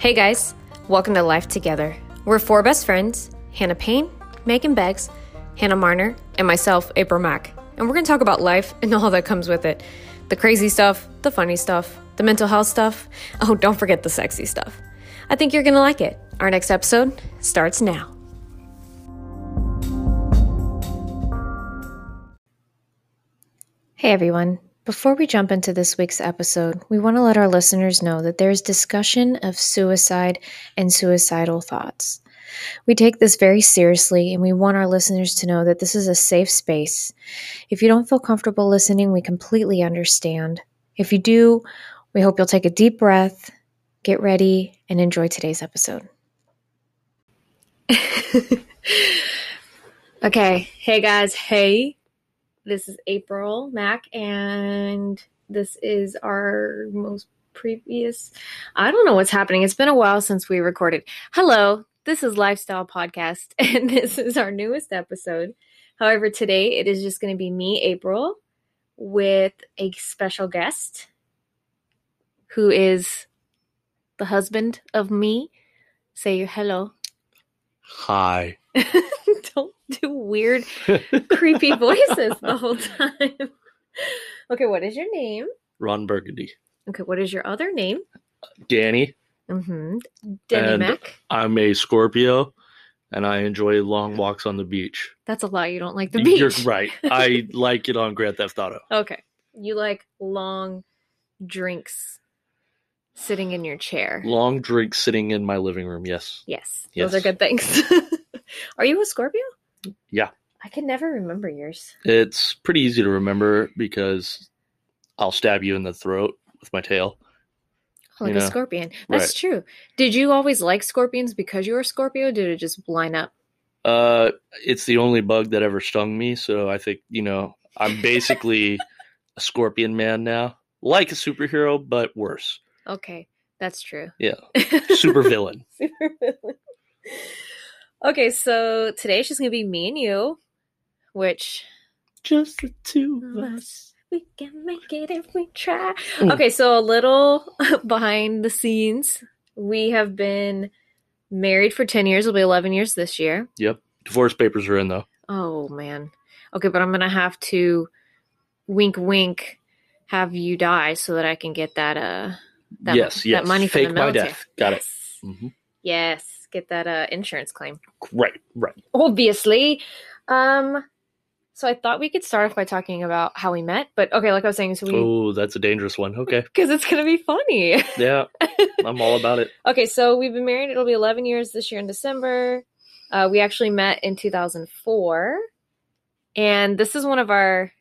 Hey guys, welcome to Life Together. We're four best friends Hannah Payne, Megan Beggs, Hannah Marner, and myself, April Mack. And we're going to talk about life and all that comes with it the crazy stuff, the funny stuff, the mental health stuff. Oh, don't forget the sexy stuff. I think you're going to like it. Our next episode starts now. Hey everyone. Before we jump into this week's episode, we want to let our listeners know that there is discussion of suicide and suicidal thoughts. We take this very seriously and we want our listeners to know that this is a safe space. If you don't feel comfortable listening, we completely understand. If you do, we hope you'll take a deep breath, get ready, and enjoy today's episode. okay. Hey guys. Hey. This is April Mack, and this is our most previous. I don't know what's happening. It's been a while since we recorded. Hello, this is Lifestyle Podcast, and this is our newest episode. However, today it is just going to be me, April, with a special guest who is the husband of me. Say hello. Hi. Don't do weird, creepy voices the whole time. okay, what is your name? Ron Burgundy. Okay, what is your other name? Danny. Mm-hmm. Denny And- Mack. I'm a Scorpio and I enjoy long walks on the beach. That's a lie. You don't like the beach. You're right. I like it on Grand Theft Auto. Okay. You like long drinks sitting in your chair. Long drinks sitting in my living room. Yes. Yes. Yes. Those are good things. Are you a Scorpio? Yeah. I can never remember yours. It's pretty easy to remember because I'll stab you in the throat with my tail. Oh, like You a scorpion. That's right. true. Did you always like scorpions because you were a Scorpio? Or did it just line up? Uh, it's the only bug that ever stung me. So I think, you know, I'm basically a scorpion man now. Like a superhero, but worse. Okay, that's true. Yeah. Super villain. Super villain. Okay, so today's just gonna be me and you, which Just the two of of us. us, we can make it if we try. Mm. Okay, so a little behind the scenes. We have been married for 10 years, it'll be 11 years this year. Yep. Divorce papers are in though. Oh man. Okay, but I'm gonna have to wink wink have you die so that I can get that uh that, yes, yes. that money for Fake the my military. death. Got it. Yes. hmm Yes, get that uh insurance claim. Right, right. Obviously. Um so I thought we could start off by talking about how we met, but okay, like I was saying, so we Oh, that's a dangerous one. Okay. because it's gonna be funny. Yeah, I'm all about it. Okay, so we've been married. It'll be 11 years this year in December. Uh, we actually met in 2004. And this is one of our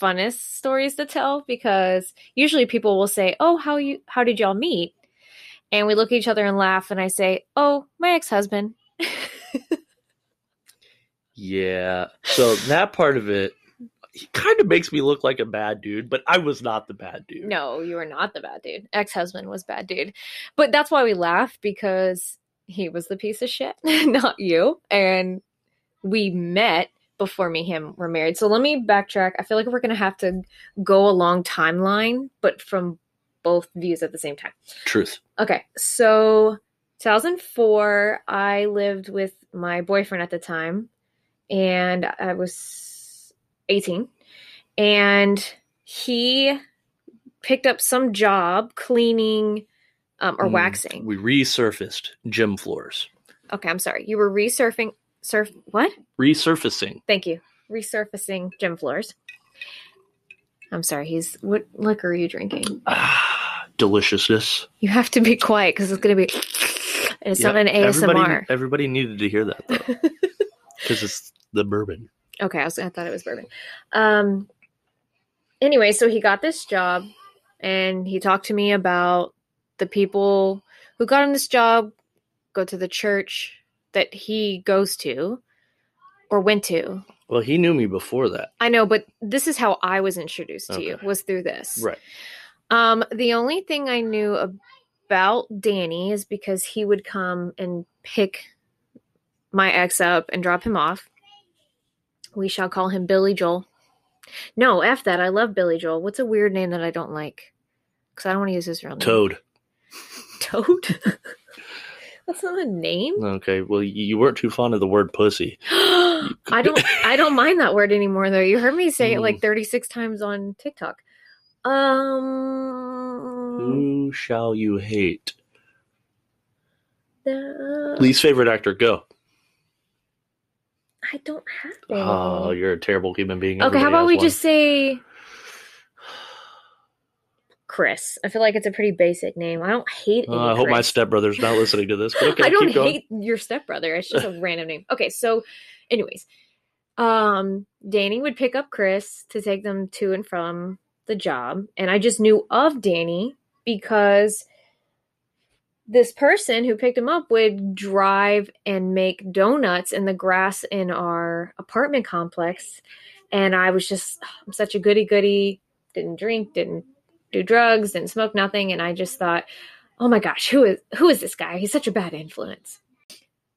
funnest stories to tell because usually people will say, "Oh, how you how did y'all meet?" And we look at each other and laugh and I say, "Oh, my ex-husband." Yeah. So that part of it, he kind of makes me look like a bad dude, but I was not the bad dude. No, you were not the bad dude. Ex-husband was bad dude. But that's why we laugh because he was the piece of shit, not you. And we met before me and him were married. So let me backtrack. I feel like we're gonna have to go a long timeline, but from both views at the same time. Truth. Okay, so 2004, I lived with my boyfriend at the time, and I was 18, and he picked up some job cleaning um, or Mm, waxing. We resurfaced gym floors. Okay, I'm sorry. You were resurfing, surf, what? Resurfacing. Thank you. Resurfacing gym floors. I'm sorry. He's what liquor are you drinking? Deliciousness. You have to be quiet because it's gonna be. And it's not Yep, an ASMR. Everybody, everybody needed to hear that though, because it's the bourbon. Okay, I was I thought it was bourbon. Um anyway, so he got this job and he talked to me about the people who got him this job go to the church that he goes to or went to. Well, he knew me before that. I know, but this is how I was introduced to you was through this. Right. Um the only thing I knew about Danny is because he would come and pick my ex up and drop him off. We shall call him Billy Joel. No, F that. I love Billy Joel. What's a weird name that I don't like? Because I don't want to use his real name. Toad. Toad? That's not a name. Okay, well, you weren't too fond of the word pussy. I don't I don't mind that word anymore though. You heard me say it Mm. like 36 times on TikTok. Um Who shall you hate? the- Least favorite actor, go. I don't have any. Oh, you're a terrible human being. okay, how about we one. just say Chris? I feel like it's a pretty basic name. I don't hate any Uh, I hope my stepbrother's not listening to this. But okay, I don't hate your stepbrother. It's just a random name. Okay, so anyways, um Danny would pick up Chris to take them to and from the job, and I just knew of Danny because this person who picked him up would drive and make donuts in the grass in our apartment complex. And I was just, ah, I'm such a goody goody, didn't drink, didn't do drugs, didn't smoke nothing. And I just thought, oh my gosh, who is, who is this guy? He's such a bad influence.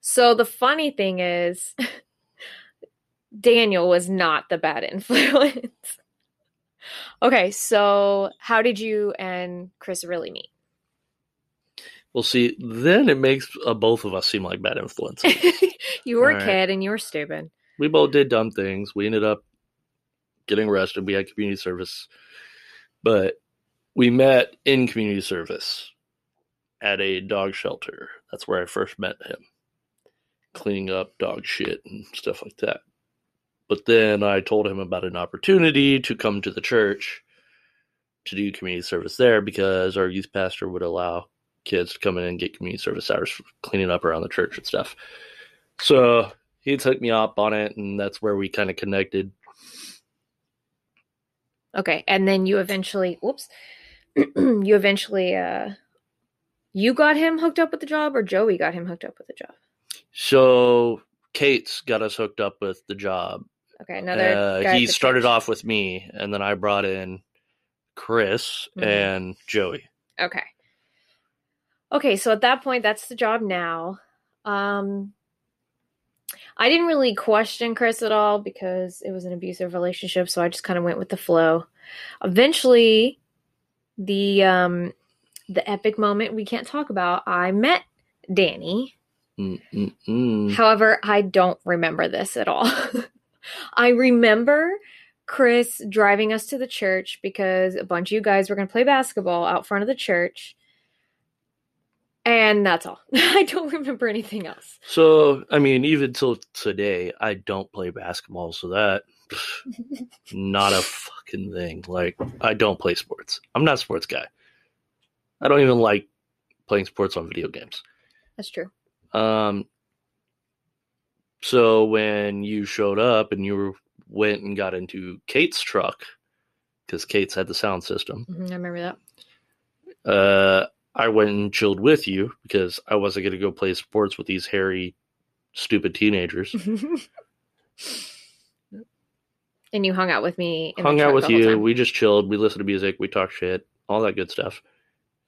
So the funny thing is, Daniel was not the bad influence. Okay, so how did you and Chris really meet? Well, see, then it makes uh, both of us seem like bad influences. you were a Alright. kid and you were stupid. we both did dumb things. We ended up getting arrested. We had community service, but we met in community service at a dog shelter. That's where I first met him, cleaning up dog shit and stuff like that. But then I told him about an opportunity to come to the church to do community service there because our youth pastor would allow kids to come in and get community service hours for cleaning up around the church and stuff. So he took me up on it, and that's where we kind of connected. Okay, and then you eventually, whoops, you eventually, uh, you got him hooked up with the job, or Joey got him hooked up with the job. So Kate's got us hooked up with the job. Okay, another. Uh, he started off with me, and then I brought in Chris Mhm. and Joey. Okay. Okay, so at that point, that's the job now. Um, I didn't really question Chris at all because it was an abusive relationship, so I just kind of went with the flow. Eventually, the um, the epic moment we can't talk about. I met Danny. Mm-mm-mm. However, I don't remember this at all. I remember Chris driving us to the church because a bunch of you guys were going to play basketball out front of the church. And that's all. I don't remember anything else. So, I mean, even till today, I don't play basketball, so that not a fucking thing. Like, I don't play sports. I'm not a sports guy. I don't even like playing sports on video games. That's true. Um, so when you showed up and you were, went and got into Kate's truck, because Kate's had the sound system, Mhm, I remember that. uh, I went and chilled with you because I wasn't going to go play sports with these hairy, stupid teenagers. and you hung out with me. in the Hung out with you. We just chilled. We listened to music. We talked shit. All that good stuff.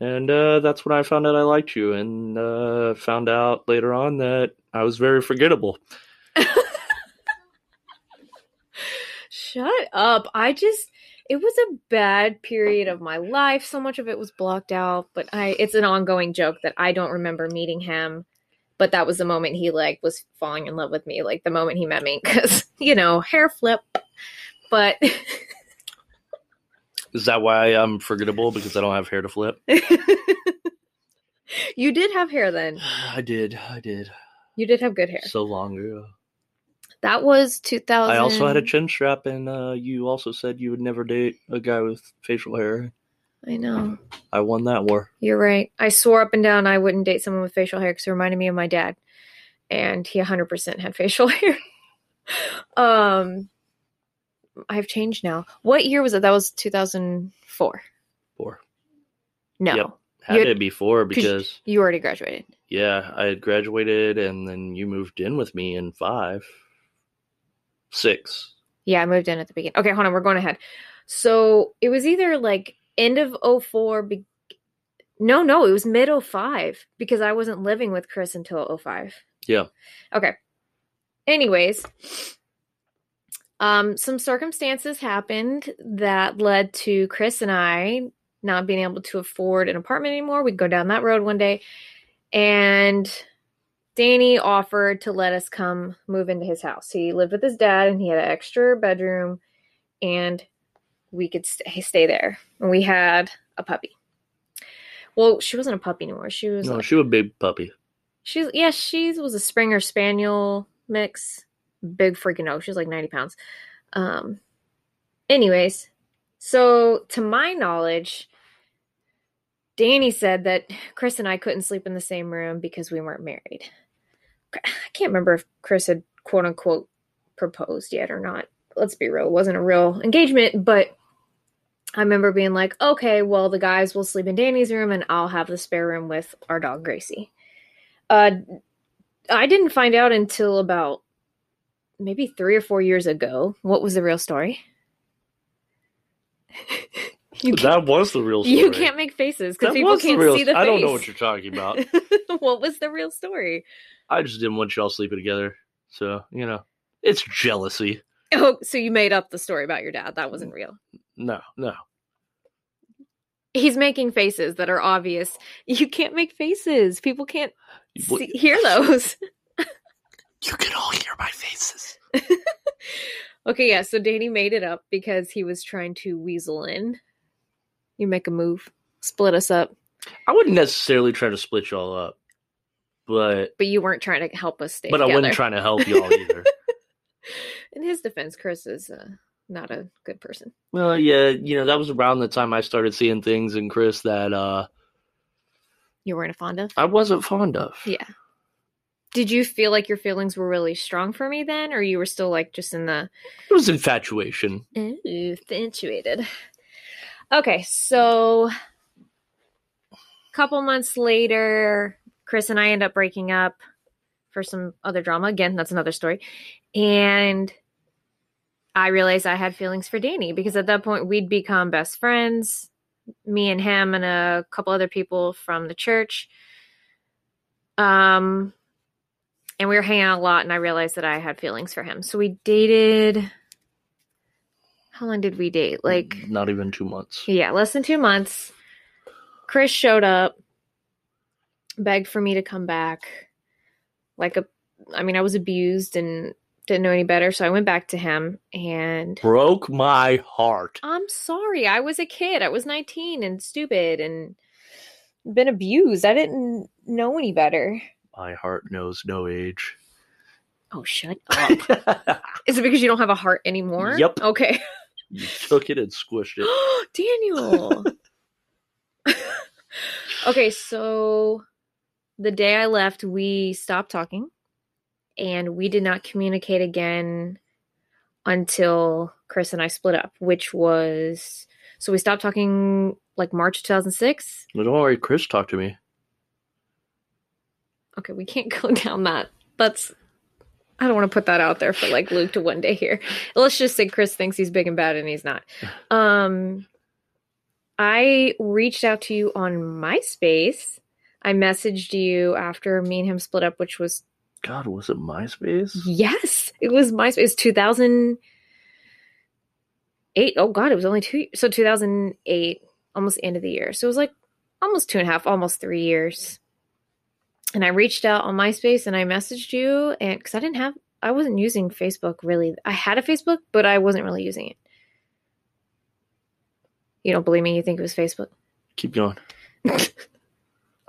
And uh, that's when I found out I liked you, and uh, found out later on that I was very forgettable. Shut up. I just it was a bad period of my life. So much of it was blocked out, but I it's an ongoing joke that I don't remember meeting him. But that was the moment he like was falling in love with me, like the moment he met me cuz you know, hair flip. But Is that why I'm forgettable because I don't have hair to flip? you did have hair then. I did. I did. You did have good hair. So long ago. That was 2000 I also had a chin strap, and uh, you also said you would never date a guy with facial hair. I know. I won that war. You're right. I swore up and down I wouldn't date someone with facial hair because it reminded me of my dad, and he 100% had facial hair. um, I've changed now. What year was it? That was 2004. Four. No, Yep. Had You had- it before 'cause because you already graduated. yeah, I had graduated, and then you moved in with me in five, six. Yeah, I moved in at the beginning. Okay, hold on. We're going ahead. So it was either like end of 04. Be- no, no, it was mid 05 because I wasn't living with Chris until 05. Yeah. Okay. Anyways, um, some circumstances happened that led to Chris and I not being able to afford an apartment anymore. We'd go down that road one day, and Danny offered to let us come move into his house. He lived with his dad, and he had an extra bedroom, and we could stay, stay there. And we had a puppy. Well, she wasn't a puppy anymore. She was No, like, she was a big puppy. she's yeah, she was a Springer Spaniel mix. Big freaking no, she was like 90 pounds. Um anyways, so to my knowledge, Danny said that Chris and I couldn't sleep in the same room because we weren't married. I can't remember if Chris had quote unquote proposed yet or not. Let's be real, it wasn't a real engagement, but I remember being like, okay, well, the guys will sleep in Danny's room and I'll have the spare room with our dog Gracie. Uh, I didn't find out until about maybe three or four years ago what was the real story. That was the real story. you can't make faces because people can't real see the face. I don't know what you're talking about. what was the real story? I just didn't want y'all sleeping together. So, you know, it's jealousy. Oh, so you made up the story about your dad. That wasn't real. No, no. He's making faces that are obvious. You can't make faces. People can't see, hear those. you can all hear my faces. Okay, yeah, so Danny made it up because he was trying to weasel in. You make a move, split us up, I wouldn't necessarily try to split y'all up, but but you weren't trying to help us stay but I wasn't trying to help y'all either. In his defense, Chris is uh, not a good person. well, yeah, you know, that was around the time I started seeing things in Chris that uh You weren't fond of. I wasn't fond of. Yeah. Did you feel like your feelings were really strong for me then, or you were still like just in the It was infatuation. Ooh, infatuated? Okay, so a couple months later, Chris and I end up breaking up for some other drama. Again, that's another story. And I realized I had feelings for Danny because at that point we'd become best friends, me and him and a couple other people from the church. Um and we were hanging out a lot and I realized that I had feelings for him. So we dated how long did we date? Like not even two months. yeah, less than two months. Chris showed up, begged for me to come back. Like a, I mean, I was abused and didn't know any better, so I went back to him. And Broke my heart. I'm sorry, I was a kid. I was 19 and stupid and been abused. I didn't know any better. My heart knows no age. Oh, shut up. Is it because you don't have a heart anymore? Yep. Okay. you took it and squished it. Oh Daniel. okay, so the day I left, we stopped talking and we did not communicate again until Chris and I split up, which was so we stopped talking like March 2006. But don't worry, Chris talked to me. Okay, we can't go down that. That's I don't want to put that out there for like Luke to one day here. Let's just say Chris thinks he's big and bad and he's not. Um I reached out to you on MySpace. I messaged you after me and him split up, which was God, was it MySpace? yes, it was MySpace. It was 2008. Oh God, it was only two. So 2008, almost the end of the year. So it was like almost two and a half, almost three years. And I reached out on MySpace and I messaged you, and because I didn't have, I wasn't using Facebook really. I had a Facebook, but I wasn't really using it. You don't believe me? You think it was Facebook? Keep going.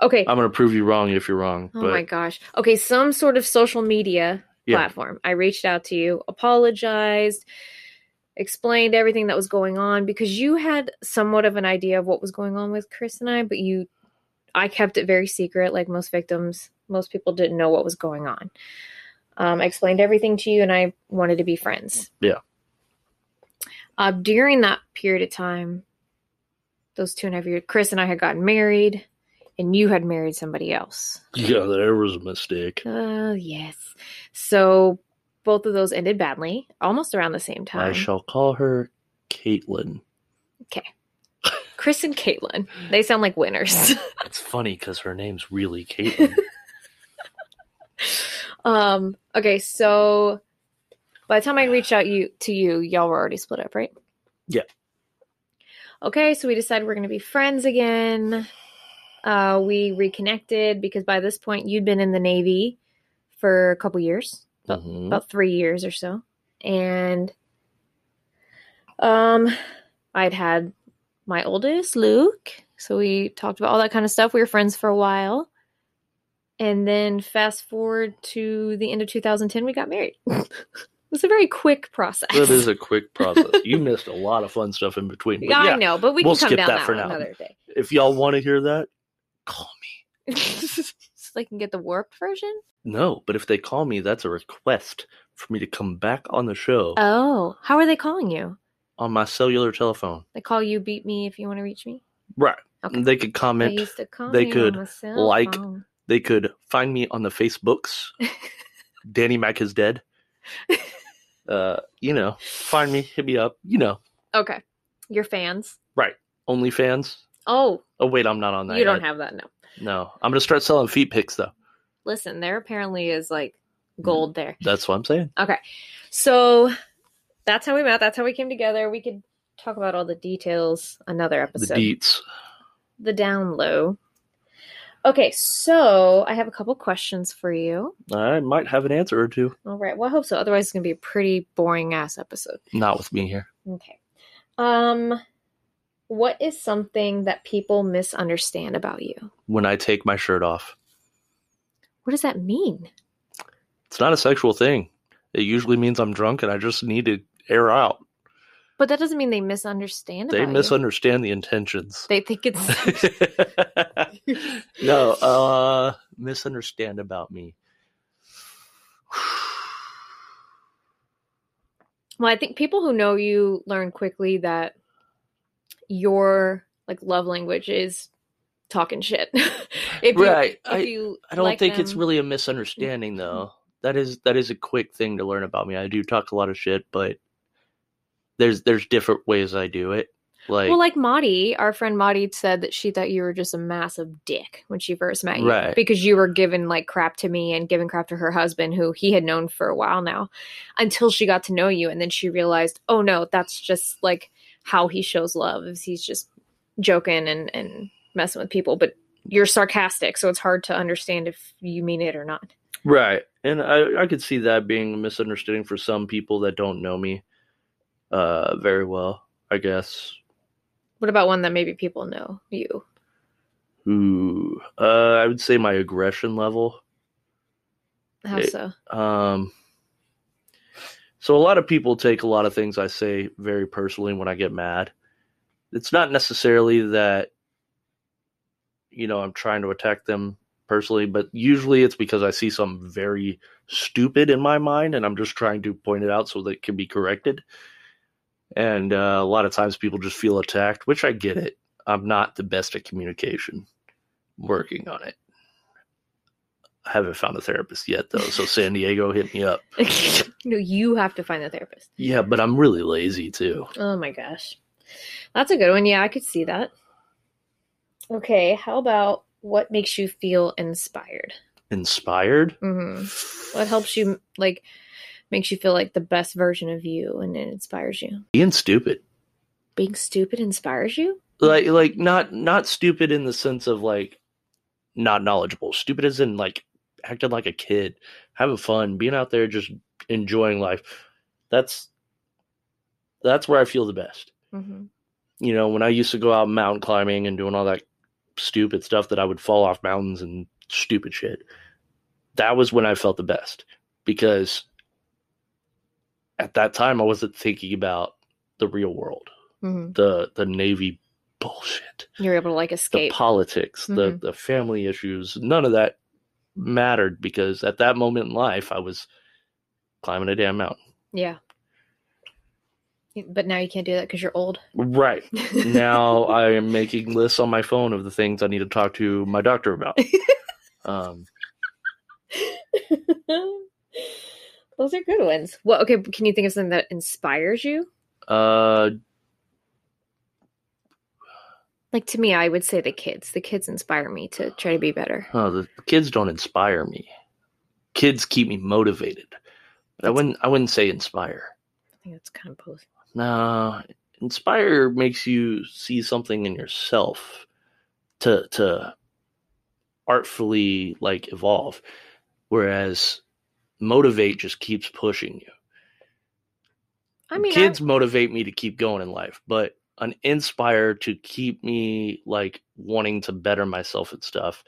Okay. I'm gonna prove you wrong if you're wrong. Oh but my gosh. Okay, some sort of social media Yeah. platform. I reached out to you, apologized, explained everything that was going on because you had somewhat of an idea of what was going on with Chris and I, but you I kept it very secret like most victims. Most people didn't know what was going on. Um, I explained everything to you and I wanted to be friends. Yeah. Uh, during that period of time, those two and a half years, Chris and I had gotten married and you had married somebody else. yeah, there was a mistake. Oh, yes. So both of those ended badly, almost around the same time. I shall call her Caitlin. okay. Chris and Caitlin. They sound like winners. It's funny because her name's really Caitlin. um, okay, so by the time I reached out you to you, y'all were already split up, right? Yeah. okay, so we decided we're going to be friends again. Uh, we reconnected because by this point you'd been in the Navy for a couple years, about, Mhm. about three years or so, and um, I'd had my oldest, Luke. So we talked about all that kind of stuff. We were friends for a while, and then fast forward to the end of 2010, we got married. it was a very quick process. That is a quick process. you missed a lot of fun stuff in between. Yeah, yeah, I know, but we we'll can come skip down that that, for now. another day. if y'all want to hear that, call me. so they can get the warped version. No, but if they call me, that's a request for me to come back on the show Oh, how are they calling you? On my cellular telephone. They call you "Beat Me" if you want to reach me. Right. Okay. They could They comment. used to call they me could like- phone. They could find me on the Facebooks. Danny Mack is dead. Uh, you know, find me, hit me up. You know, Okay, your fans. Right. Only fans. Oh, Oh wait, I'm not on that. you don't have that. No. No, I'm gonna start selling feet pics though. Listen, there apparently is like gold there. That's what I'm saying. Okay. So that's how we met. That's how we came together. We could talk about all the details another episode. The deets. The down low. Okay, so I have a couple questions for you. I might have an answer or two. All right. Well, I hope so. Otherwise, it's gonna be a pretty boring ass episode. Not with me here. Okay. Um, what is something that people misunderstand about you? When I take my shirt off, What does that mean? it's not a sexual thing. It usually means I'm drunk and I just need to air out. But that doesn't mean they misunderstand. They misunderstand the intentions. They think it's. no, uh, misunderstand about me. Well, I think people who know you learn quickly that your like love language is talking shit. if you, Right. If I- you I don't like think it's really a misunderstanding though. That is that is a quick thing to learn about me. I do talk a lot of shit, but there's there's different ways I do it. Like, well, like Maudie, our friend Maudie said that she thought you were just a massive dick when she first met you, Right. Because you were giving like crap to me and giving crap to her husband, who he had known for a while now, until she got to know you, and then she realized, oh no, that's just like how he shows love. Is he's just joking and and messing with people, but you're sarcastic, so it's hard to understand if you mean it or not. Right. And I, I could see that being a misunderstanding for some people that don't know me uh very well, I guess. What about one that maybe people know you? Ooh. Uh I would say my aggression level. How It- so? Um so a lot of people take a lot of things I say very personally when I get mad. It's not necessarily that you know, I'm trying to attack them personally, but usually it's because I see something very stupid in my mind and I'm just trying to point it out so that it can be corrected. And uh, a lot of times people just feel attacked, which I get it. I'm not the best at communication. I'm Working on it. I haven't found a therapist yet though, so San Diego hit me up. no, you have to find a therapist. Yeah, but I'm really lazy too. Oh my gosh. That's a good one. Yeah, I could see that. Okay, how about what makes you feel inspired? Inspired? hmm What helps you, like, makes you feel like the best version of you and it inspires you? Being stupid. Being stupid inspires you? Like like not not stupid in the sense of like not knowledgeable. Stupid as in like acting like a kid, having fun, being out there just enjoying life. That's that's where I feel the best. hmm You know, when I used to go out mountain climbing and doing all that stupid stuff that I would fall off mountains and stupid shit. That was when I felt the best because at that time I wasn't thinking about the real world, hmm the the navy bullshit, You're able to, like, escape the politics, the Mhm. the family issues. None of that mattered because at that moment in life I was climbing a damn mountain. yeah. But now you can't do that because you're old. Right. now I am making lists on my phone of the things I need to talk to my doctor about. Um, Those are good ones. Well, okay, can you think of something that inspires you? uh, Like to me, I would say the kids. The kids inspire me to try to be better. oh, the kids don't inspire me. Kids keep me motivated. But I wouldn't. I wouldn't say inspire. I think that's kind of both. No, inspire makes you see something in yourself to to artfully like evolve whereas motivate just keeps pushing you I mean, kids I, motivate me to keep going in life but an inspire to keep me like wanting to better myself and stuff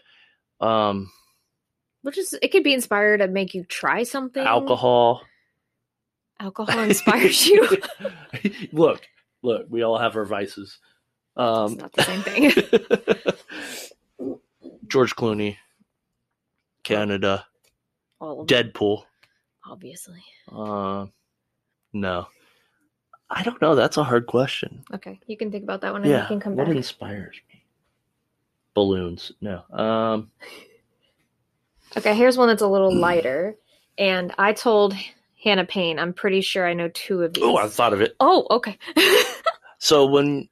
um which is it could be inspired to make you try something. alcohol Alcohol inspires you. look look we all have our vices um it's not the same thing. george clooney canada All of them, deadpool obviously. uh no i don't know that's a hard question Okay, you can think about that one and yeah you can come what back. inspires me balloons no um Okay, here's one that's a little lighter. And I told Hannah Payne, I'm pretty sure I know two of these. oh i thought of it Oh, okay. So when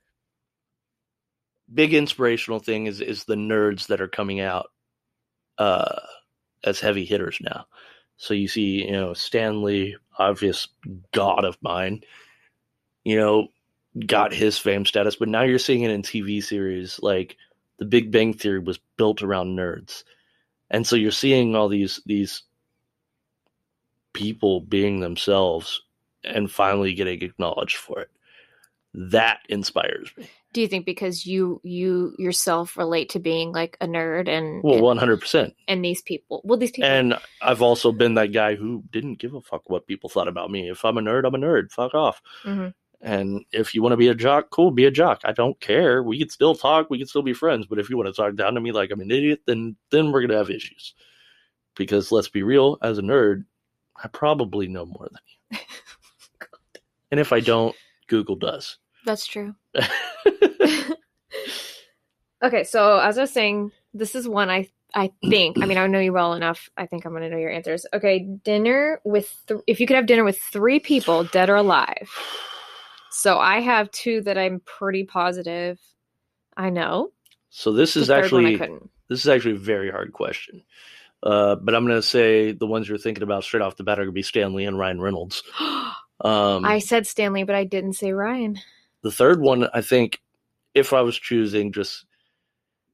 big inspirational thing is is the nerds that are coming out uh as heavy hitters now. So you see, you know, Stan Lee, obvious god of mine, you know, got his fame status, but now you're seeing it in TV series like The Big Bang Theory was built around nerds. And so you're seeing all these these people being themselves and finally getting acknowledged for it. That inspires me. Do you think because you you yourself relate to being like a nerd and Well, one hundred percent. and these people? Well, these people. And I've also been that guy who didn't give a fuck what people thought about me. If I'm a nerd, I'm a nerd. Fuck off. Mhm. And if you want to be a jock, cool, be a jock. I don't care. We can still talk. We can still be friends. But if you want to talk down to me like I'm an idiot, then then we're gonna have issues. Because let's be real, as a nerd, I probably know more than you. and if I don't, Google does. That's true. Okay, so as I was saying, this is one I I think. I mean, I know you well enough. I think I'm going to know your answers. Okay, dinner with th- if you could have dinner with three people, dead or alive. So I have two that I'm pretty positive I know. so this is third one I actually this is actually a very hard question. Uh, but I'm gonna say the ones you're thinking about straight off the bat are gonna be Stan Lee and Ryan Reynolds. Um, I said Stan Lee, but I didn't say Ryan. The third one, I think, if I was choosing, just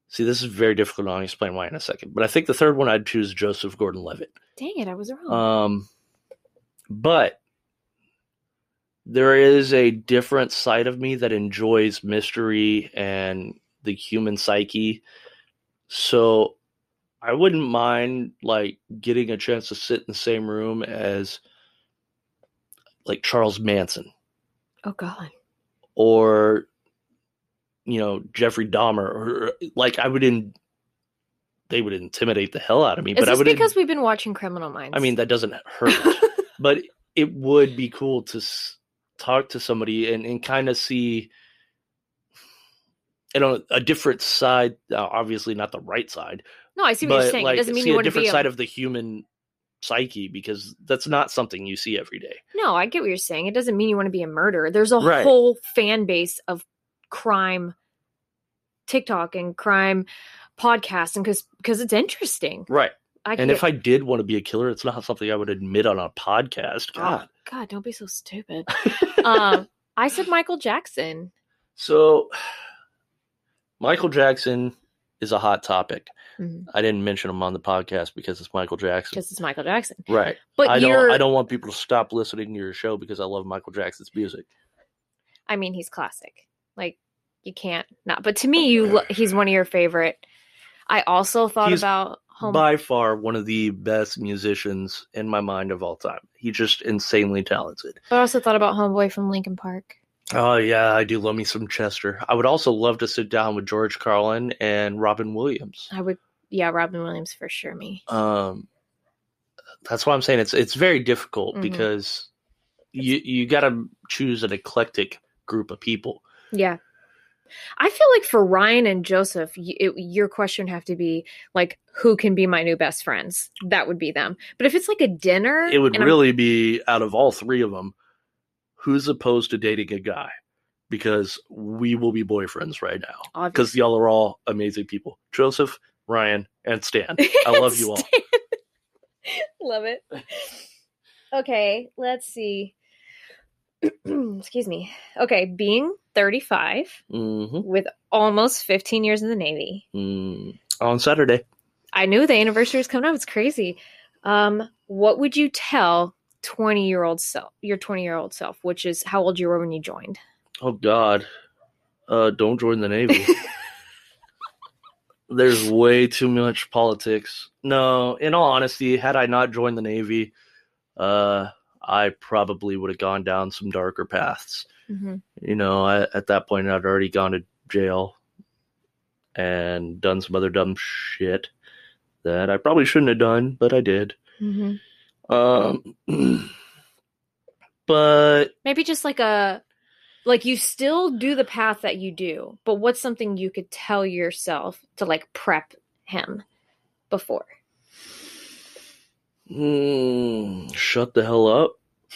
see, this is very difficult. I'll explain why in a second. But I think the third one, I'd choose Joseph Gordon-Levitt. Dang it, I was wrong. Um, but there is a different side of me that enjoys mystery and the human psyche. So I wouldn't mind like getting a chance to sit in the same room as like Charles Manson oh God. Or you know Jeffrey Dahmer or like I would in they would intimidate the hell out of me. Is but I would because we've been watching Criminal Minds? I mean that doesn't hurt. but it would be cool to s- talk to somebody and, and kind of see you know a different side uh, obviously not the right side no, I see what but you're saying. like it doesn't mean see you a want to different be a side of the human psyche because that's not something you see every day No, I get what you're saying. It doesn't mean you want to be a murderer. There's a Right. whole fan base of crime TikTok and crime podcasts and because because it's interesting. right I and if i did want to be a killer it's not something i would admit on a podcast oh, god God, don't be so stupid. um, I said Michael Jackson. so michael jackson is a hot topic Mhm. i didn't mention him on the podcast because it's michael jackson Because it's Michael Jackson. right But I you're don't I don't want people to stop listening to your show because I love Michael Jackson's music. I mean, he's classic. Like you can't not. But to me, you he's one of your favorite. I also thought He's about home. By far one of the best musicians in my mind of all time. He's just insanely talented. but I also thought about Homeboy from Linkin Park. Oh yeah, I do love me some Chester. I would also love to sit down with George Carlin and Robin Williams. I would, yeah, Robin Williams for sure. Me. Um that's why I'm saying it's it's very difficult Mhm. because you you got to choose an eclectic group of people. Yeah. I feel like for Ryan and Joseph, it, your question would have to be like, who can be my new best friends? That would be them. But if it's like a dinner, it would and I'm- really be out of all three of them who's opposed to dating a guy because we will be boyfriends right now because y'all are all amazing people joseph ryan and stan i love you all love it. Okay, let's see. excuse me. Okay, being 35 hmm with almost 15 years in the Navy. Mm. On Saturday. I knew the anniversary was coming up. It's crazy. Um, what would you tell 20 year old self, your 20 year old self, which is how old you were when you joined? Oh God. Uh, don't join the Navy. There's way too much politics. No, in all honesty, had I not joined the Navy, uh, I probably would have gone down some darker paths. Mm-hmm. You know, I, at that point, I'd already gone to jail and done some other dumb shit that I probably shouldn't have done, but I did. Mm-hmm. Um, but Maybe just like a, like you still do the path that you do, but what's something you could tell yourself to like prep him before? mm, shut the hell up,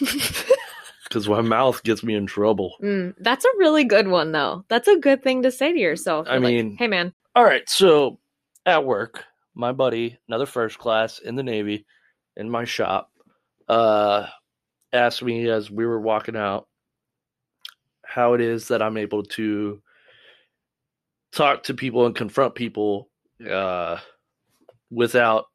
because my mouth gets me in trouble. Mm, that's a really good one, though. That's a good thing to say to yourself. I You're like, mean- hey, man. All right, so at work, my buddy, another first class in the Navy, in my shop, uh, asked me as we were walking out how it is that I'm able to talk to people and confront people uh, without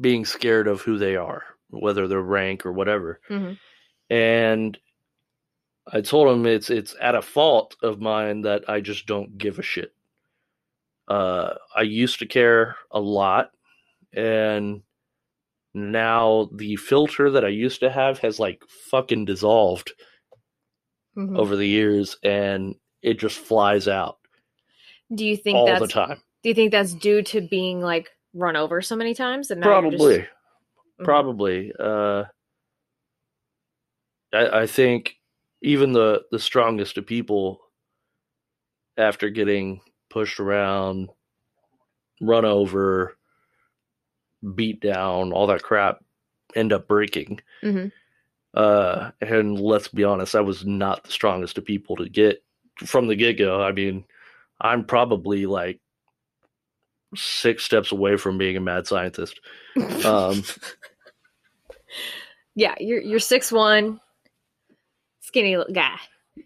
being scared of who they are, whether they're rank or whatever. Mhm. And I told him it's it's at a fault of mine that I just don't give a shit. Uh, I used to care a lot, and now the filter that I used to have has like fucking dissolved Mhm. over the years, and it just flies out Do you think all that's the time. Do you think that's due to being like run over so many times? And you're just- Probably, Mhm. probably. Uh, I, I think even the the strongest of people, after getting pushed around, run over, beat down, all that crap, end up breaking. Mhm. Uh, and let's be honest, I was not the strongest of people to get from the get go. I mean, I'm probably like six steps away from being a mad scientist. Um, yeah, you're you're six one, skinny little guy.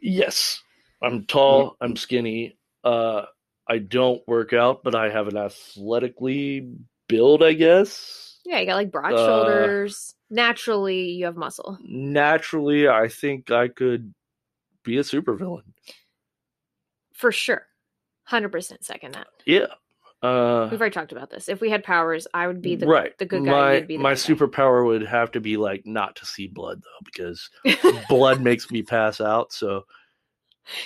yes, I'm tall, I'm skinny. Uh, I don't work out, but I have an athletically build, I guess. Yeah, you got like broad Uh, shoulders. Naturally, you have muscle. Naturally, I think I could be a supervillain. For sure. 100% second that. Yeah. Uh, We've already talked about this. If we had powers, I would be the, right. the good guy. My you'd be the my bad guy. superpower would have to be like not to see blood though, because blood makes me pass out. So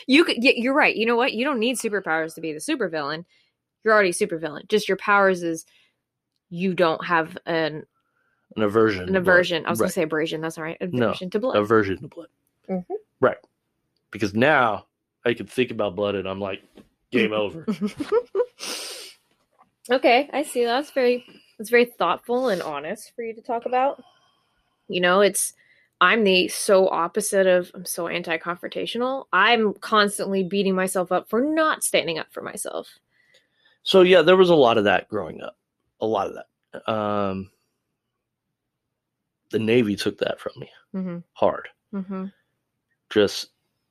you could, yeah, you're right. You know what? You don't need superpowers to be the supervillain. You're already supervillain. Just your powers is you don't have an an aversion. an to blood. aversion. I was Right. gonna say abrasion. That's all right. No, Aversion to blood. aversion to blood. Mhm. Right. Because now I can think about blood and I'm like, game over. okay, I see. That's very that's very thoughtful and honest for you to talk about. You know, it's I'm the so opposite of I'm so anti-confrontational. I'm constantly beating myself up for not standing up for myself. So yeah, there was a lot of that growing up. A lot of that. Um, the Navy took that from me Mm-hmm. hard. Mm-hmm. Just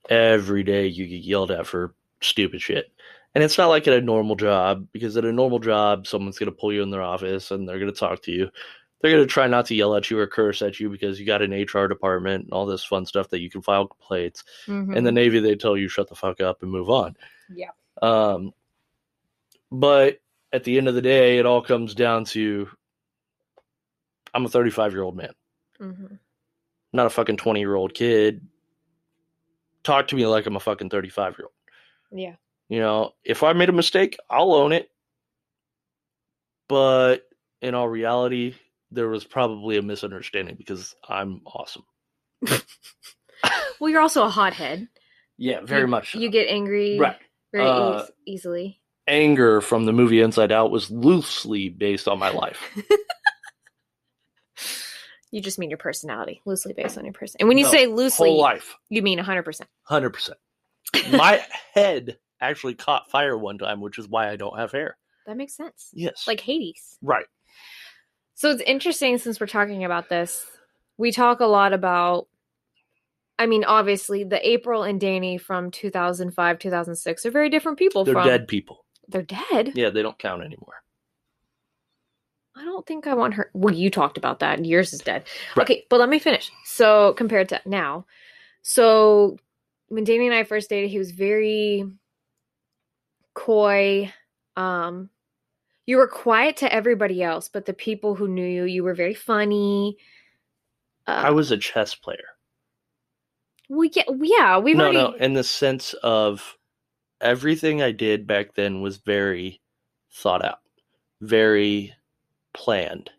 every day you get yelled at for stupid shit. And it's not like at a normal job, because at a normal job, someone's going to pull you in their office and they're going to talk to you. They're going to try not to yell at you or curse at you because you got an HR department and all this fun stuff that you can file complaints. Mm-hmm. In the Navy, they tell you shut the fuck up and move on. Yeah. Um, but at the end of the day, it all comes down to I'm a 35 year old man, mm-hmm. not a fucking 20 year old kid. Talk to me like I'm a fucking 35 year old. Yeah. You know, if I made a mistake, I'll own it. But in all reality, there was probably a misunderstanding because I'm awesome. Well, you're also a hothead. Yeah, very You- much. so. You get angry right. very Uh, eas- easily. Anger from the movie Inside Out was loosely based on my life. You just mean your personality, loosely based on your person. And when you No, say loosely, Whole life. you mean 100%. Hundred percent. My head actually caught fire one time, which is why I don't have hair. That makes sense. Yes. Like Hades. right. So it's interesting since we're talking about this. we talk a lot about I mean, obviously, the April and Danny from 2005, 2006 are very different people They're from dead people. They're dead. Yeah, they don't count anymore. I don't think I want her. Well, you talked about that. Yours is dead. Right. Okay, but let me finish. So compared to now, so when Danny and I first dated, he was very coy. Um, you were quiet to everybody else, but the people who knew you, you were very funny. Uh, I was a chess player. well, yeah, yeah, we've no, already. no, in the sense of everything I did back then was very thought out, very planned.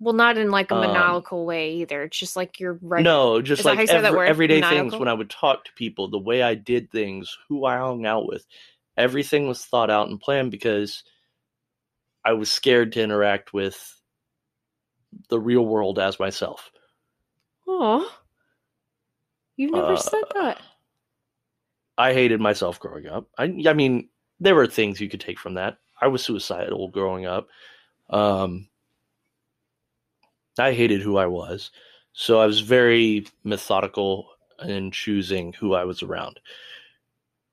Well, not in like a Um, maniacal way either. It's just like you're right. No, just Is like you say that every- everyday things when I would talk to people, the way I did things, who I hung out with, everything was thought out and planned because I was scared to interact with the real world as myself. Oh, you've never said Uh, that. I hated myself growing up. I, I mean, there were things you could take from that. I was suicidal growing up. Um, I hated who I was. So I was very methodical in choosing who I was around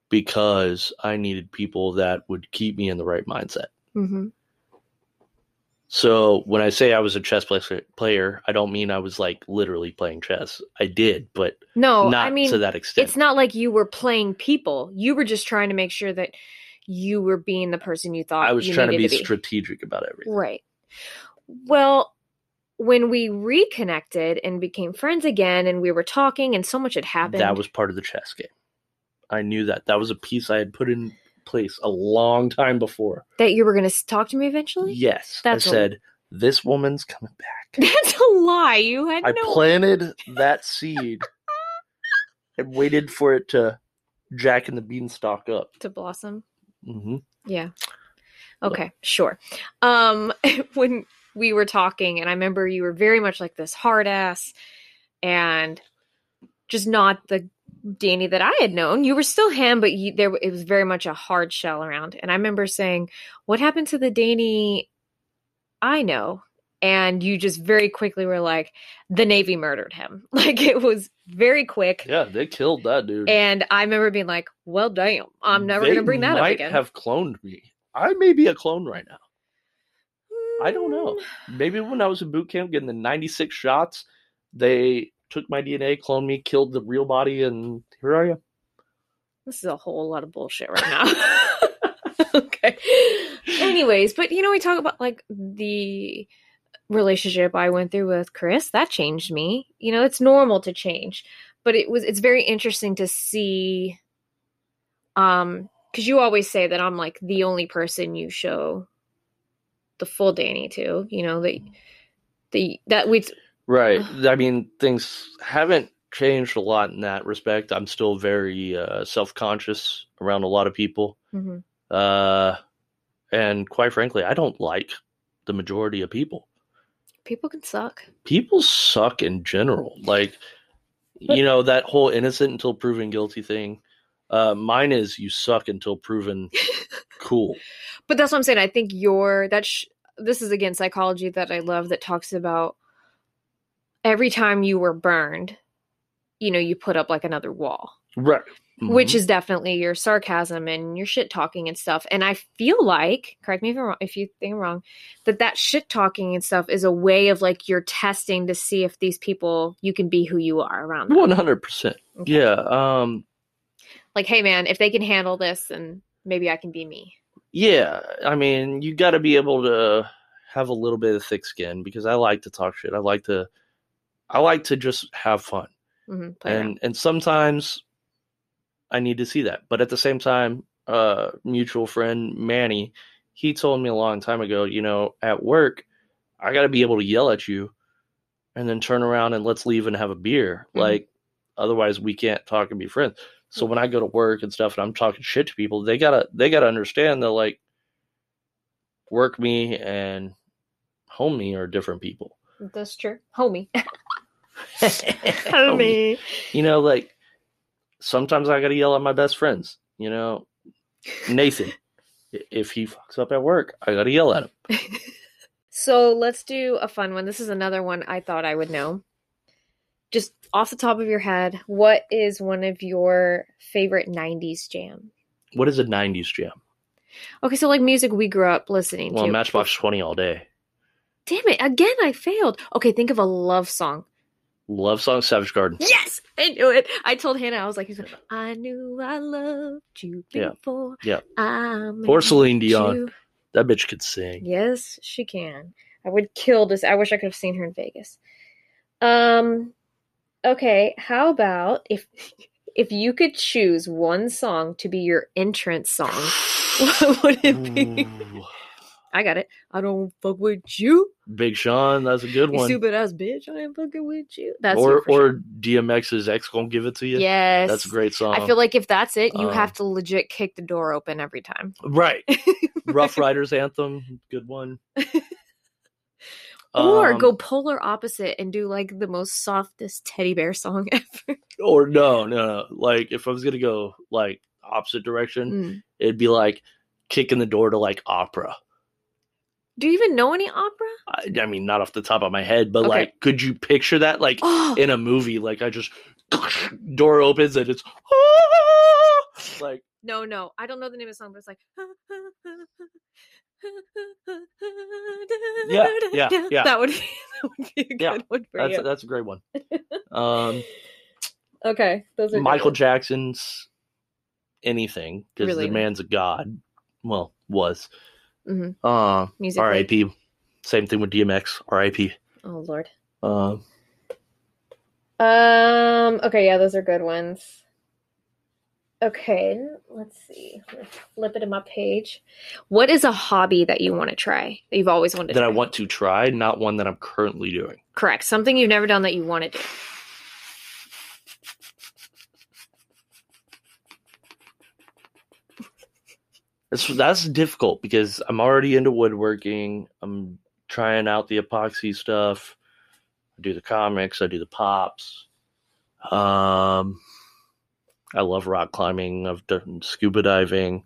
because I needed people that would keep me in the right mindset. hmm So when I say I was a chess player, I don't mean I was like literally playing chess. I did, but No, not I mean to that extent. it's not like you were playing people. You were just trying to make sure that you were being the person you thought I was trying to be, needed strategic about everything. Right. Well, when we reconnected and became friends again, and we were talking, and so much had happened. That was part of the chess game. I knew that. That was a piece I had put in place a long time before. that you were going to talk to me eventually. Yes. That's I said, this woman's coming back. That's a lie. You had I no. planted that seed and waited for it to jack and the beanstalk up. to blossom. Mm-hmm. Yeah. Okay, sure. Um when we were talking and I remember you were very much like this hard ass and just not the Danny that I had known. You were still him, but you, there it was very much a hard shell around. And I remember saying, "What happened to the Danny I know?" And you just very quickly were like, "The Navy murdered him." Like it was very quick. Yeah, they killed that dude. And I remember being like, "Well, damn, I'm never They to bring that up again." have cloned me. I may be a clone right now. I don't know. Mm. Maybe when I was in boot camp getting the 96 shots, they took my DNA, cloned me, killed the real body, and here I am. This is a whole lot of bullshit right now. okay. Anyways, but you know, we talk about like the relationship I went through with Chris. That changed me. You know, it's normal to change, but it was it's very interesting to see um because you always say that I'm like the only person you show the full Danny to, you know, that the that we Right. I mean, things haven't changed a lot in that respect. I'm still very uh, self conscious around a lot of people. Mhm. Uh, and quite frankly, I don't like the majority of people. people can suck. People suck in general. Like, you know, that whole innocent until proven guilty thing. Uh, mine is you suck until proven cool. But that's what I'm saying. I think your that's sh- this is again psychology that I love that talks about every time you were burned, you know, you put up like another wall, Right. which Mhm. is definitely your sarcasm and your shit talking and stuff. And I feel like, correct me if I'm wrong, if you think I'm wrong, that that shit talking and stuff is a way of like you're testing to see if these people you can be who you are around them. One hundred percent. Yeah. Um. Like, hey man, if they can handle this, then maybe I can be me. Yeah. I mean, you got to be able to have a little bit of thick skin because I like to talk shit. I like to. I like to just have fun, hmm play around. and and sometimes I need to see that. But at the same time, uh, mutual friend Manny, he told me a long time ago. You know, at work, I got to be able to yell at you, and then turn around and let's leave and have a beer. Mhm. Like, otherwise we can't talk and be friends. So when I go to work and stuff and I'm talking shit to people, they gotta they gotta understand that like work me and home me are different people. That's true, homie. Homie. You know, like sometimes I gotta yell at my best friends. You know, Nathan, if he fucks up at work, I gotta yell at him. So let's do a fun one. This is another one I thought I would know. just off the top of your head, what is one of your favorite 90s jam? What is a '90s jam? Okay, so like music we grew up listening Well, to. Matchbox Twenty all day. Damn it, again I failed. Okay, think of a love song. Love song, Savage Garden. Yes, I knew it. I told Hannah, I was like, I knew I loved you Yeah. before. Yeah. I met Or Celine Dion. you. That bitch could sing. Yes, she can. I would kill this. I wish I could have seen her in Vegas. Um okay, how about if if you could choose one song to be your entrance song, what would it be? Ooh. I got it. I don't fuck with you. Big Sean, that's a good You one. stupid ass bitch. I ain't fucking with you. That's or or sure. DMX's X gonna give it to you. Yes. That's a great song. I feel like if that's it, you Um, have to legit kick the door open every time. right. Ruff Ryders anthem, good one. or Um, go polar opposite and do like the most softest teddy bear song ever. or no, no, no. Like if I was gonna go like opposite direction, Mm. it'd be like kicking the door to like opera. Do you even know any opera? I, I mean, not off the top of my head, but Okay. like, could you picture that? Like Oh, in a movie, like I just door opens and it's like no, no. I don't know the name of the song, but it's like. Yeah, yeah, yeah. That would be, that would be a good Yeah, one for that's you. that's a great one. Um, Okay, those are Michael. Jackson's anything because Really? the man's a god. Well, was. Mhm. Uh, Musically. R.I.P. Same thing with DMX. R.I.P. Oh lord. Um, Um. Okay. Yeah, those are good ones. Okay. Let's see. Let's flip it to my page. What is a hobby that you want to try that you've always wanted to that I want to try, not one that I'm currently doing. Correct. Something you've never done that you want to do. That's that's difficult because I'm already into woodworking. I'm trying out the epoxy stuff. I do the comics. I do the pops. Um, I love rock climbing. I've done scuba diving,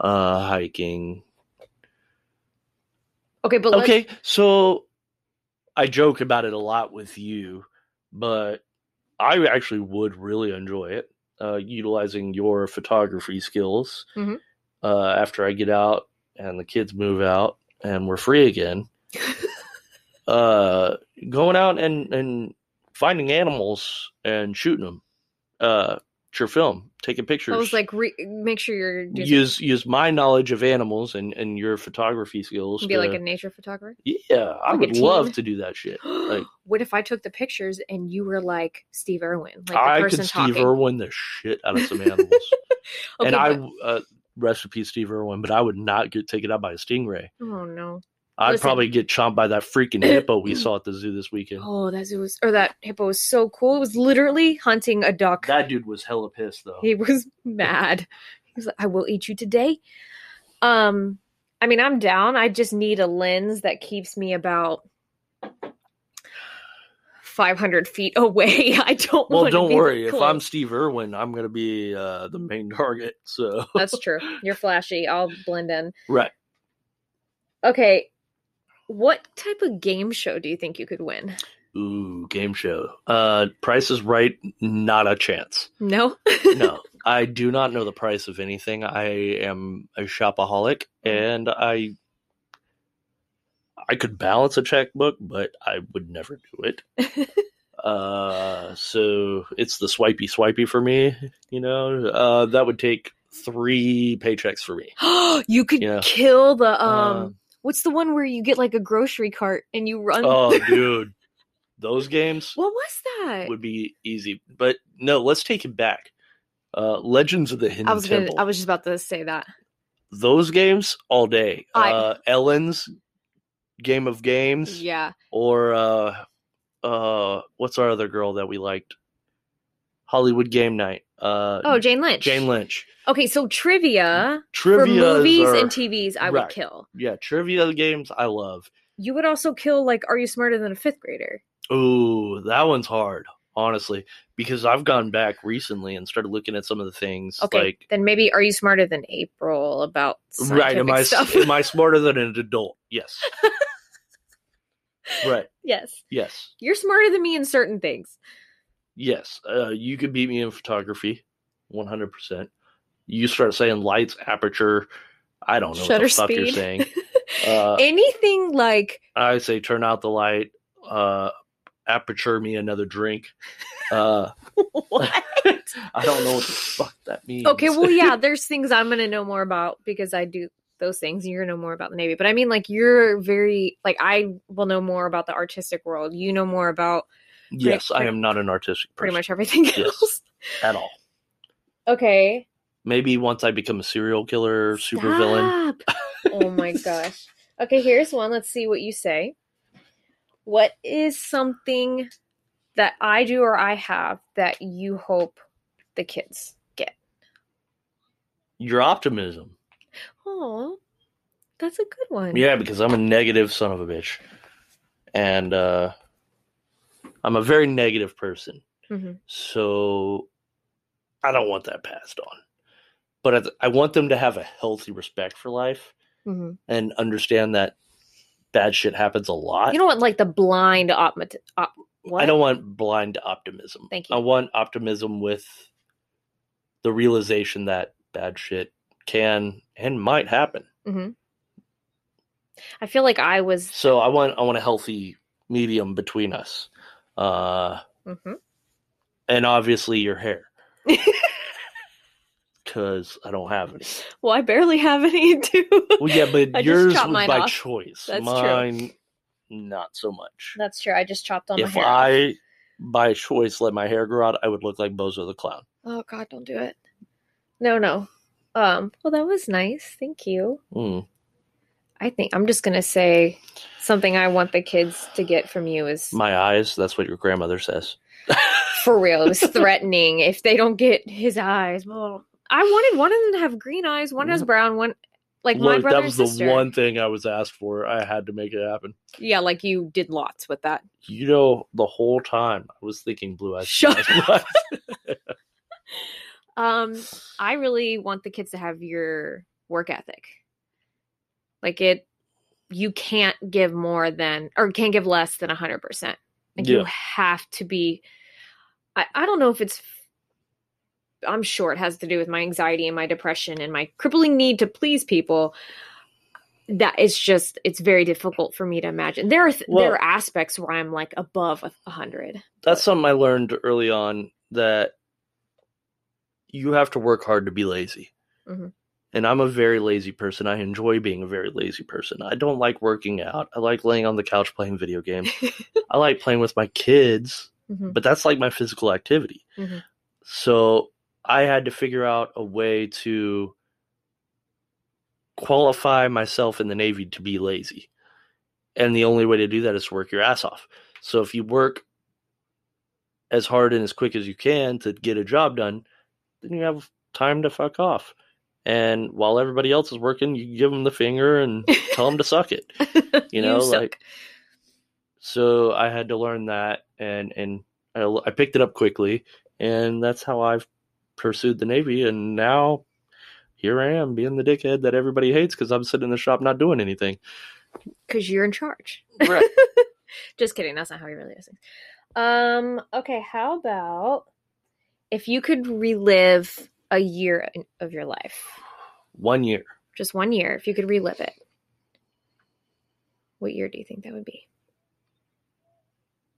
uh, hiking. Okay, but Okay, so I joke about it a lot with you, but I actually would really enjoy it, uh, utilizing your photography skills. Mhm. Uh, after I get out and the kids move out and we're free again, uh, going out and and finding animals and shooting them. Uh, it's your film, taking pictures. I was like, re- make sure you're doing use use my knowledge of animals and and your photography skills. be like a nature photographer. yeah, I Like would love to do that shit. Like what if I took the pictures and you were like Steve Irwin, like the I person could Steve talking? Irwin the shit out of some animals, Okay, and I but- uh, rest in peace Steve Irwin, but I would not get taken out by a stingray. oh no. I'd Listen. probably get chomped by that freaking hippo we saw at the zoo this weekend. Oh, that zoo was or that hippo was so cool. It was literally hunting a duck. That dude was hella pissed though. He was mad. He was like, I will eat you today. Um, I mean, I'm down. I just need a lens that keeps me about 500 feet away. I don't well, want don't be worry. If I'm. Steve Irwin, I'm gonna be uh, the main target. So That's true. You're flashy. I'll blend in. right. Okay. What type of game show do you think you could win? Ooh, game show. Uh, Price is Right. Not a chance. No? no, I do not know the price of anything. I am a shopaholic, and I I could balance a checkbook, but I would never do it. uh, so it's the swipey swipey for me. You know, uh, that would take three paychecks for me. you could Yeah. kill the um Uh, what's the one where you get like a grocery cart and you run oh, dude, those games What was that? would be easy. But no, let's take it back. Uh, Legends of the Hidden I was gonna Temple. I was just about to say that. those games all day. I- uh, Ellen's Game of Games, Yeah. or uh, uh, what's our other girl that we liked? Hollywood Game Night. Uh, Oh, Jane Lynch. Jane Lynch. Okay, so trivia Trivia for movies are, and TVs I would kill. yeah, trivia games I love. You would also kill like Are You Smarter Than a Fifth Grader? Ooh, that one's hard, honestly, because I've gone back recently and started looking at some of the things. Okay, like then maybe Are You Smarter Than April about right, am I stuff? am I smarter than an adult? Yes. right. yes. Yes. You're smarter than me in certain things. Yes. Uh, you could beat me in photography, one hundred percent. You start saying lights, aperture. I don't know Shutter what the fuck you're saying. Uh, Anything like I say turn out the light. Uh, aperture me another drink. Uh, what? I don't know what the fuck that means. Okay, well, yeah, there's things I'm gonna know more about because I do those things. and You're gonna know more about the Navy, but I mean, like, you're very like I will know more about the artistic world. You know more about yes, I am not an artistic person pretty much everything Yes. else. at all. Okay, Maybe once I become a serial killer, super villain. Oh my gosh. Okay, here's one. Let's see what you say. What is something that I do or I have that you hope the kids get? Your optimism. Oh, that's a good one. Yeah, because I'm a negative son of a bitch. And uh I'm a very negative person. Mhm. So I don't want that passed on. But I, I want them to have a healthy respect for life hmm and understand that bad shit happens a lot. You know what? Like the blind optimism. op? I don't want blind optimism. Thank you. I want optimism with the realization that bad shit can and might happen. hmm I feel like I was. So I want I want a healthy medium between us. Uh hmm and obviously your hair. Cuz I don't have any. Well, I barely have any too. Well yeah, but yours was by off. choice. That's true. Mine not so much. That's true. I just chopped all if my hair. off. I by choice let my hair grow out, I would look like Bozo the clown. Oh God, don't do it. No, no. Um. Well, that was nice. Thank you. Mm. I think I'm just gonna say something I want the kids to get from you is My eyes, that's what your grandmother says. for real. It was threatening if they don't get his eyes. Well, I wanted one of them to have green eyes. One has brown. One like my brother that was and sister. the one thing I was asked for. I had to make it happen. Yeah, like you did lots with that. You know, the whole time I was thinking blue eyes. Shut eyes, blue. Um, I really want the kids to have your work ethic. Like it, you can't give more than or can't give less than a hundred percent. Like you have to be. I I don't know if it's. I'm sure it has to do with my anxiety and my depression and my crippling need to please people. That it's just it's very difficult for me to imagine. There are th- Well- there are aspects where I'm like above a hundred. That's something I learned early on that you have to work hard to be lazy. Mhm. And I'm a very lazy person. I enjoy being a very lazy person. I don't like working out. I like laying on the couch playing video games. I like playing with my kids, Mhm. but that's like my physical activity. Mhm. So I had to figure out a way to qualify myself in the Navy to be lazy. And the only way to do that is to work your ass off. So if you work as hard and as quick as you can to get a job done, then you have time to fuck off. And while everybody else is working, you give them the finger and tell them to suck it. You know, suck. like so I had to learn that, and and I, I picked it up quickly, and that's how I've pursued the Navy, and now here I am being the dickhead that everybody hates because I'm sitting in the shop not doing anything. because you're in charge. Right. Just kidding. That's not how he really things. Um. Okay. How about if you could relive a year of your life, One year. just one year, if you could relive it, what year do you think that would be?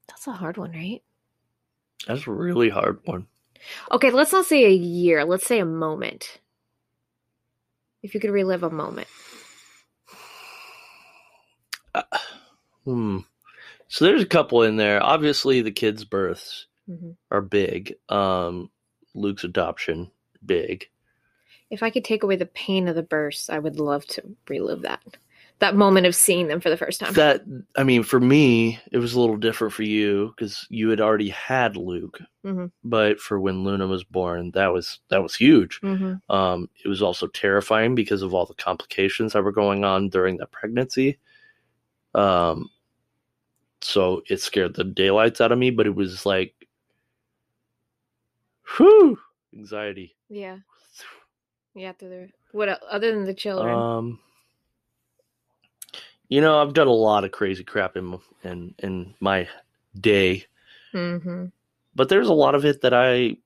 That's a hard one, right? That's a really hard one. Okay. Let's not say a year. Let's say a moment. If you could relive a moment. Uh, hmm. So there's a couple in there. Obviously, the kids' births Mhm. are big. Um, Luke's adoption, big. If I could take away the pain of the births, I would love to relive that. That moment of seeing them for the first time. That I mean, for me, it was a little different for you because you had already had Luke. Mhm. But for when Luna was born, that was that was huge. hmm Um, it was also terrifying because of all the complications that were going on during that pregnancy. Um, so it scared the daylights out of me, but it was like, whew, anxiety. Yeah. Yeah, through the what other than the children? Um, You know, I've done a lot of crazy crap in in in my day, hmm but there's a lot of it that I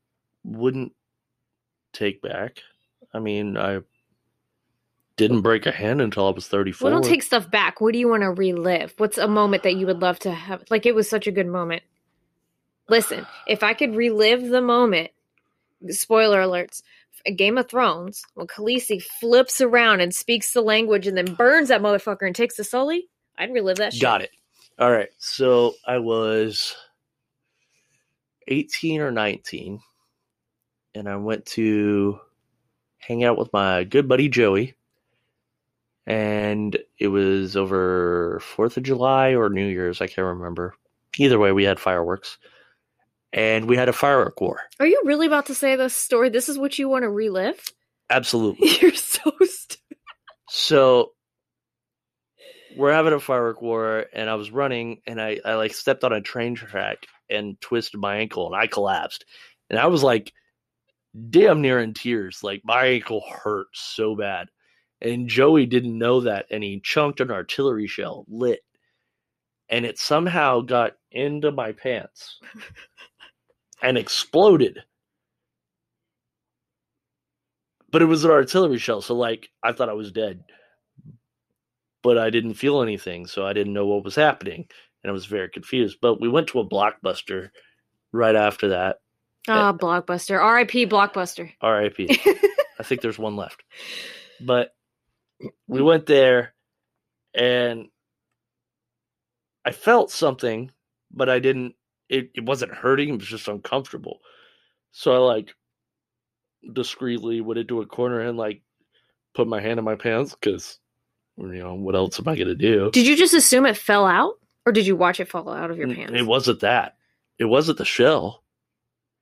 wouldn't take back. I mean, I didn't break a hand until I was 34. Well, don't take stuff back. What do you want to relive? What's a moment that you would love to have? Like it was such a good moment. Listen, if I could relive the moment, spoiler alerts, Game of Thrones, when Khaleesi flips around and speaks the language and then burns that motherfucker and takes the Sully, I'd relive that shit. Got it. All right. So I was 18 or 19, and I went to hang out with my good buddy Joey. And it was over 4th of July or New Year's. I can't remember. Either way, we had fireworks. And we had a firework war. Are you really about to say this story? This is what you want to relive? Absolutely. You're so stupid. So we're having a firework war, and I was running, and I, I like stepped on a train track and twisted my ankle, and I collapsed, and I was like damn near in tears. Like my ankle hurt so bad, and Joey didn't know that, and he chunked an artillery shell lit, and it somehow got into my pants and exploded. But it was an artillery shell, so like I thought I was dead but I didn't feel anything, so I didn't know what was happening, and I was very confused. But we went to a blockbuster right after that. Ah, Blockbuster. R.I.P. Blockbuster. R.I.P. I think there's one left, but we went there, and I felt something, but I didn't. It it wasn't hurting. It was just uncomfortable. So I like discreetly went into a corner and like put my hand in my pants because you know what else am I gonna do? Did you just assume it fell out? Or did you watch it fall out of your pants? It wasn't that. It wasn't the shell.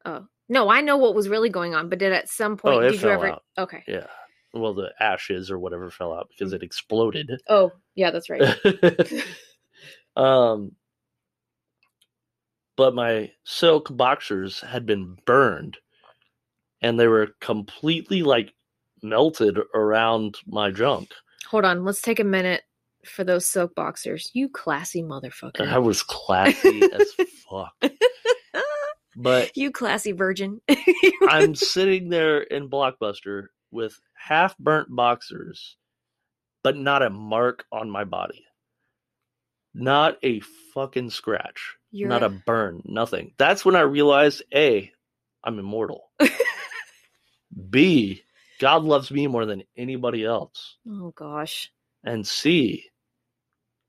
Oh. No, I know what was really going on, but did at some point Oh, it did you ever out. Okay. Yeah. Well, the ashes or whatever fell out because it exploded. Oh, yeah, that's right. um, but my silk boxers had been burned, and they were completely like melted around my junk. Hold on, let's take a minute for those silk boxers. You classy motherfucker. I was classy as fuck. But you classy virgin. I'm sitting there in Blockbuster with half burnt boxers, but not a mark on my body. Not a fucking scratch. You're not a burn. Nothing. That's when I realized A, I'm immortal. B, God loves me more than anybody else. Oh gosh. And C,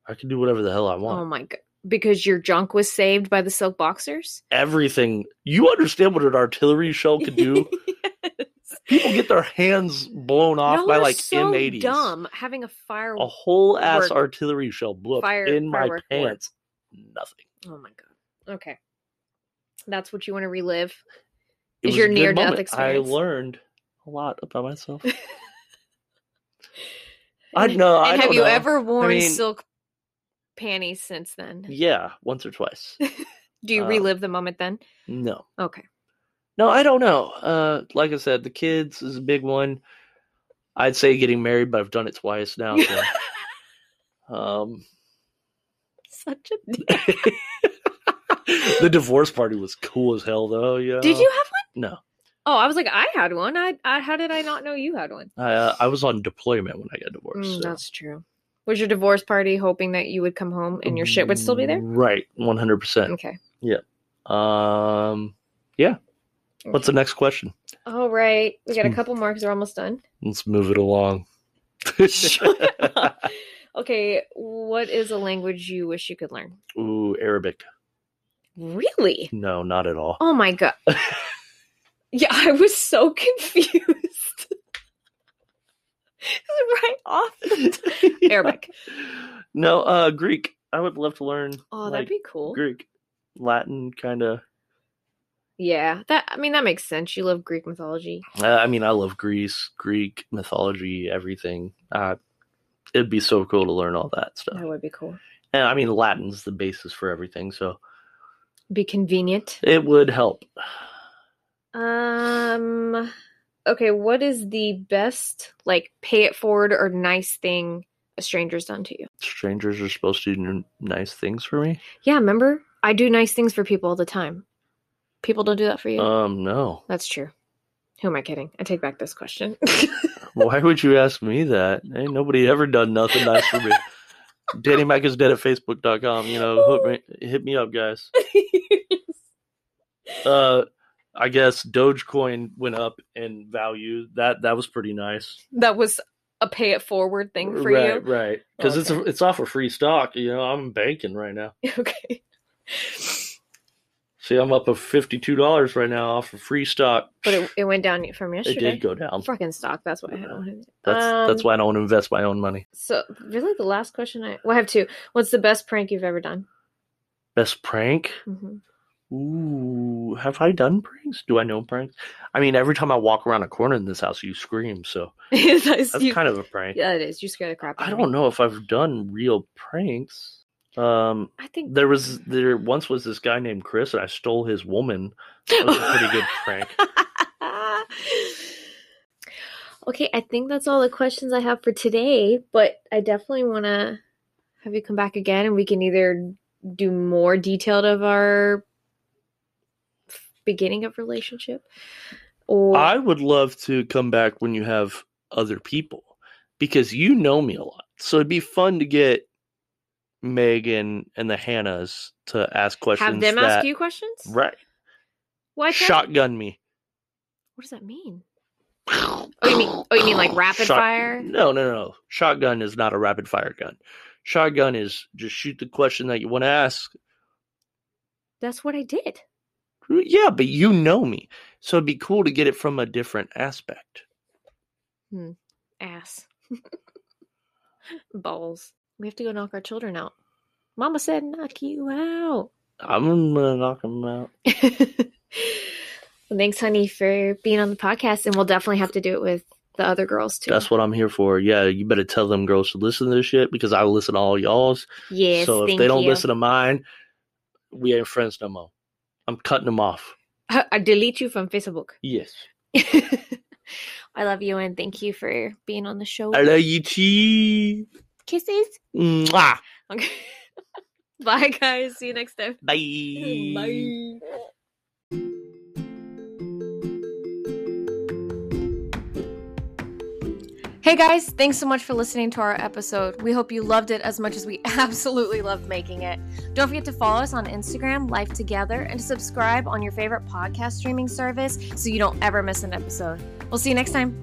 I can do whatever the hell I oh want. Oh my god. Because your junk was saved by the silk boxers? Everything. You understand what an artillery shell could do? yes. People get their hands blown off Y'all by like so M80s. dumb having a fire A whole ass artillery shell blew up Fire- in my firework work. pants. Nothing. Oh my god. Okay. That's what you want to relive. It Is your near-death experience. I learned a lot about myself. I know. I have you know. ever worn mean- silk panties since then? Yeah, once or twice. Do you uh, relive the moment then? No. Okay. No, I don't know. Uh, like I said, the kids is a big one. I'd say getting married, but I've done it twice now. So. um, Such a the divorce party was cool as hell, though. Yeah. Did you have one? No, Oh, I was like, I had one. I, I how did I not know you had one? I uh, I was on deployment when I got divorced. Mm, so. That's true. Was your divorce party hoping that you would come home and your shit would still be there? Right, one hundred percent. Okay. Yeah. Um, yeah. What's the next question? All right. We got a Hmm. couple more because we're almost done. Let's move it along. Okay. What is a language you wish you could learn? Ooh, Arabic. Really? No, not at all. Oh my god. yeah, I was so confused. right off. the t- Arabic. No, uh, Greek. I would love to learn. Oh, like, that'd be cool. Greek, Latin, kind of. Yeah, that. I mean, that makes sense. You love Greek mythology. Uh, I mean, I love Greece, Greek mythology, everything. Uh, it'd be so cool to learn all that stuff. That would be cool. And I mean, Latin's the basis for everything, so Be convenient. it would help. Um. Okay, what is the best like pay it forward or nice thing a stranger's done to you. Strangers are supposed to do nice things for me. Yeah, remember? I do nice things for people all the time. People don't do that for you. Um, no. That's true. Who am I kidding? I take back this question. Why would you ask me that? Ain't nobody ever done nothing nice for me. Danny Mack is dead at facebook.com. You know, hook me, hit me up, guys. Uh, I guess Dogecoin went up in value. That that was pretty nice. that was a pay it forward thing for right, you. right. Right, Because it's Okay. a, it's off of free stock. You know, I'm banking right now. Okay. See, I'm up of fifty two dollars right now off of free stock. But it, it went down from yesterday. It did go down. Fucking stock. That's why I don't. That's that's Um, why I don't invest my own money. So, really, the last question I well, I have two. What's the best prank you've ever done? Best prank? hmm Ooh, have I done pranks? Do I know pranks? I mean, every time I walk around a corner in this house, you scream. So That's that's you- kind of a prank. yeah, it is. You scare the crap out I of me. don't know if I've done real pranks. Um, I think there was there once was this guy named Chris, and I stole his woman. That was a pretty good prank. okay, I think that's all the questions I have for today, but I definitely want to have you come back again and we can either do more detailed of our beginning of relationship or I would love to come back when you have other people because you know me a lot. So it'd be fun to get Megan and the Hannahs to ask questions. have them that, ask you questions? Right. Why can't Shotgun me. What does that mean? Oh, you mean oh, you mean like rapid Shot- fire? No, no, no. Shotgun is not a rapid fire gun. Shotgun is just shoot the question that you want to ask. That's what I did. Yeah, but you know me. So it'd be cool to get it from a different aspect. Hmm. Ass. Balls. We have to go knock our children out. Mama said knock you out. I'm gonna knock them out. well, thanks, honey, for being on the podcast, and we'll definitely have to do it with the other girls too. That's what I'm here for. Yeah, you better tell them girls to listen to this shit because I listen to all y'all's. yes. so if they don't you. listen to mine, we ain't friends no more. I'm cutting them off. I delete you from Facebook. Yes. I love you and thank you for being on the show. I love you too. Kisses. Mwah. Okay. Bye, guys. See you next time. Bye. Bye. Hey guys, thanks so much for listening to our episode. We hope you loved it as much as we absolutely loved making it. Don't forget to follow us on Instagram, Life Together, and to subscribe on your favorite podcast streaming service so you don't ever miss an episode. We'll see you next time.